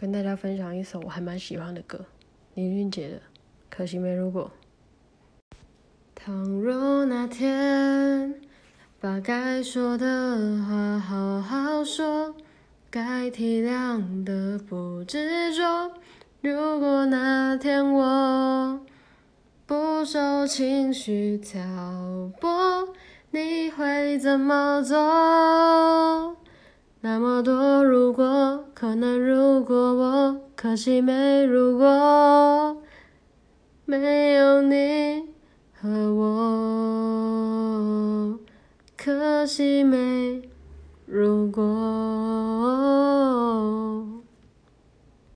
跟大家分享一首我还蛮喜欢的歌，林俊杰的《可惜没如果》。倘若那天把该说的话好好说，该体谅的不执着。如果那天我不受情绪挑拨，你会怎么做？那么多如果，可能如果，可惜没如果，没有你。和我，可惜没如果。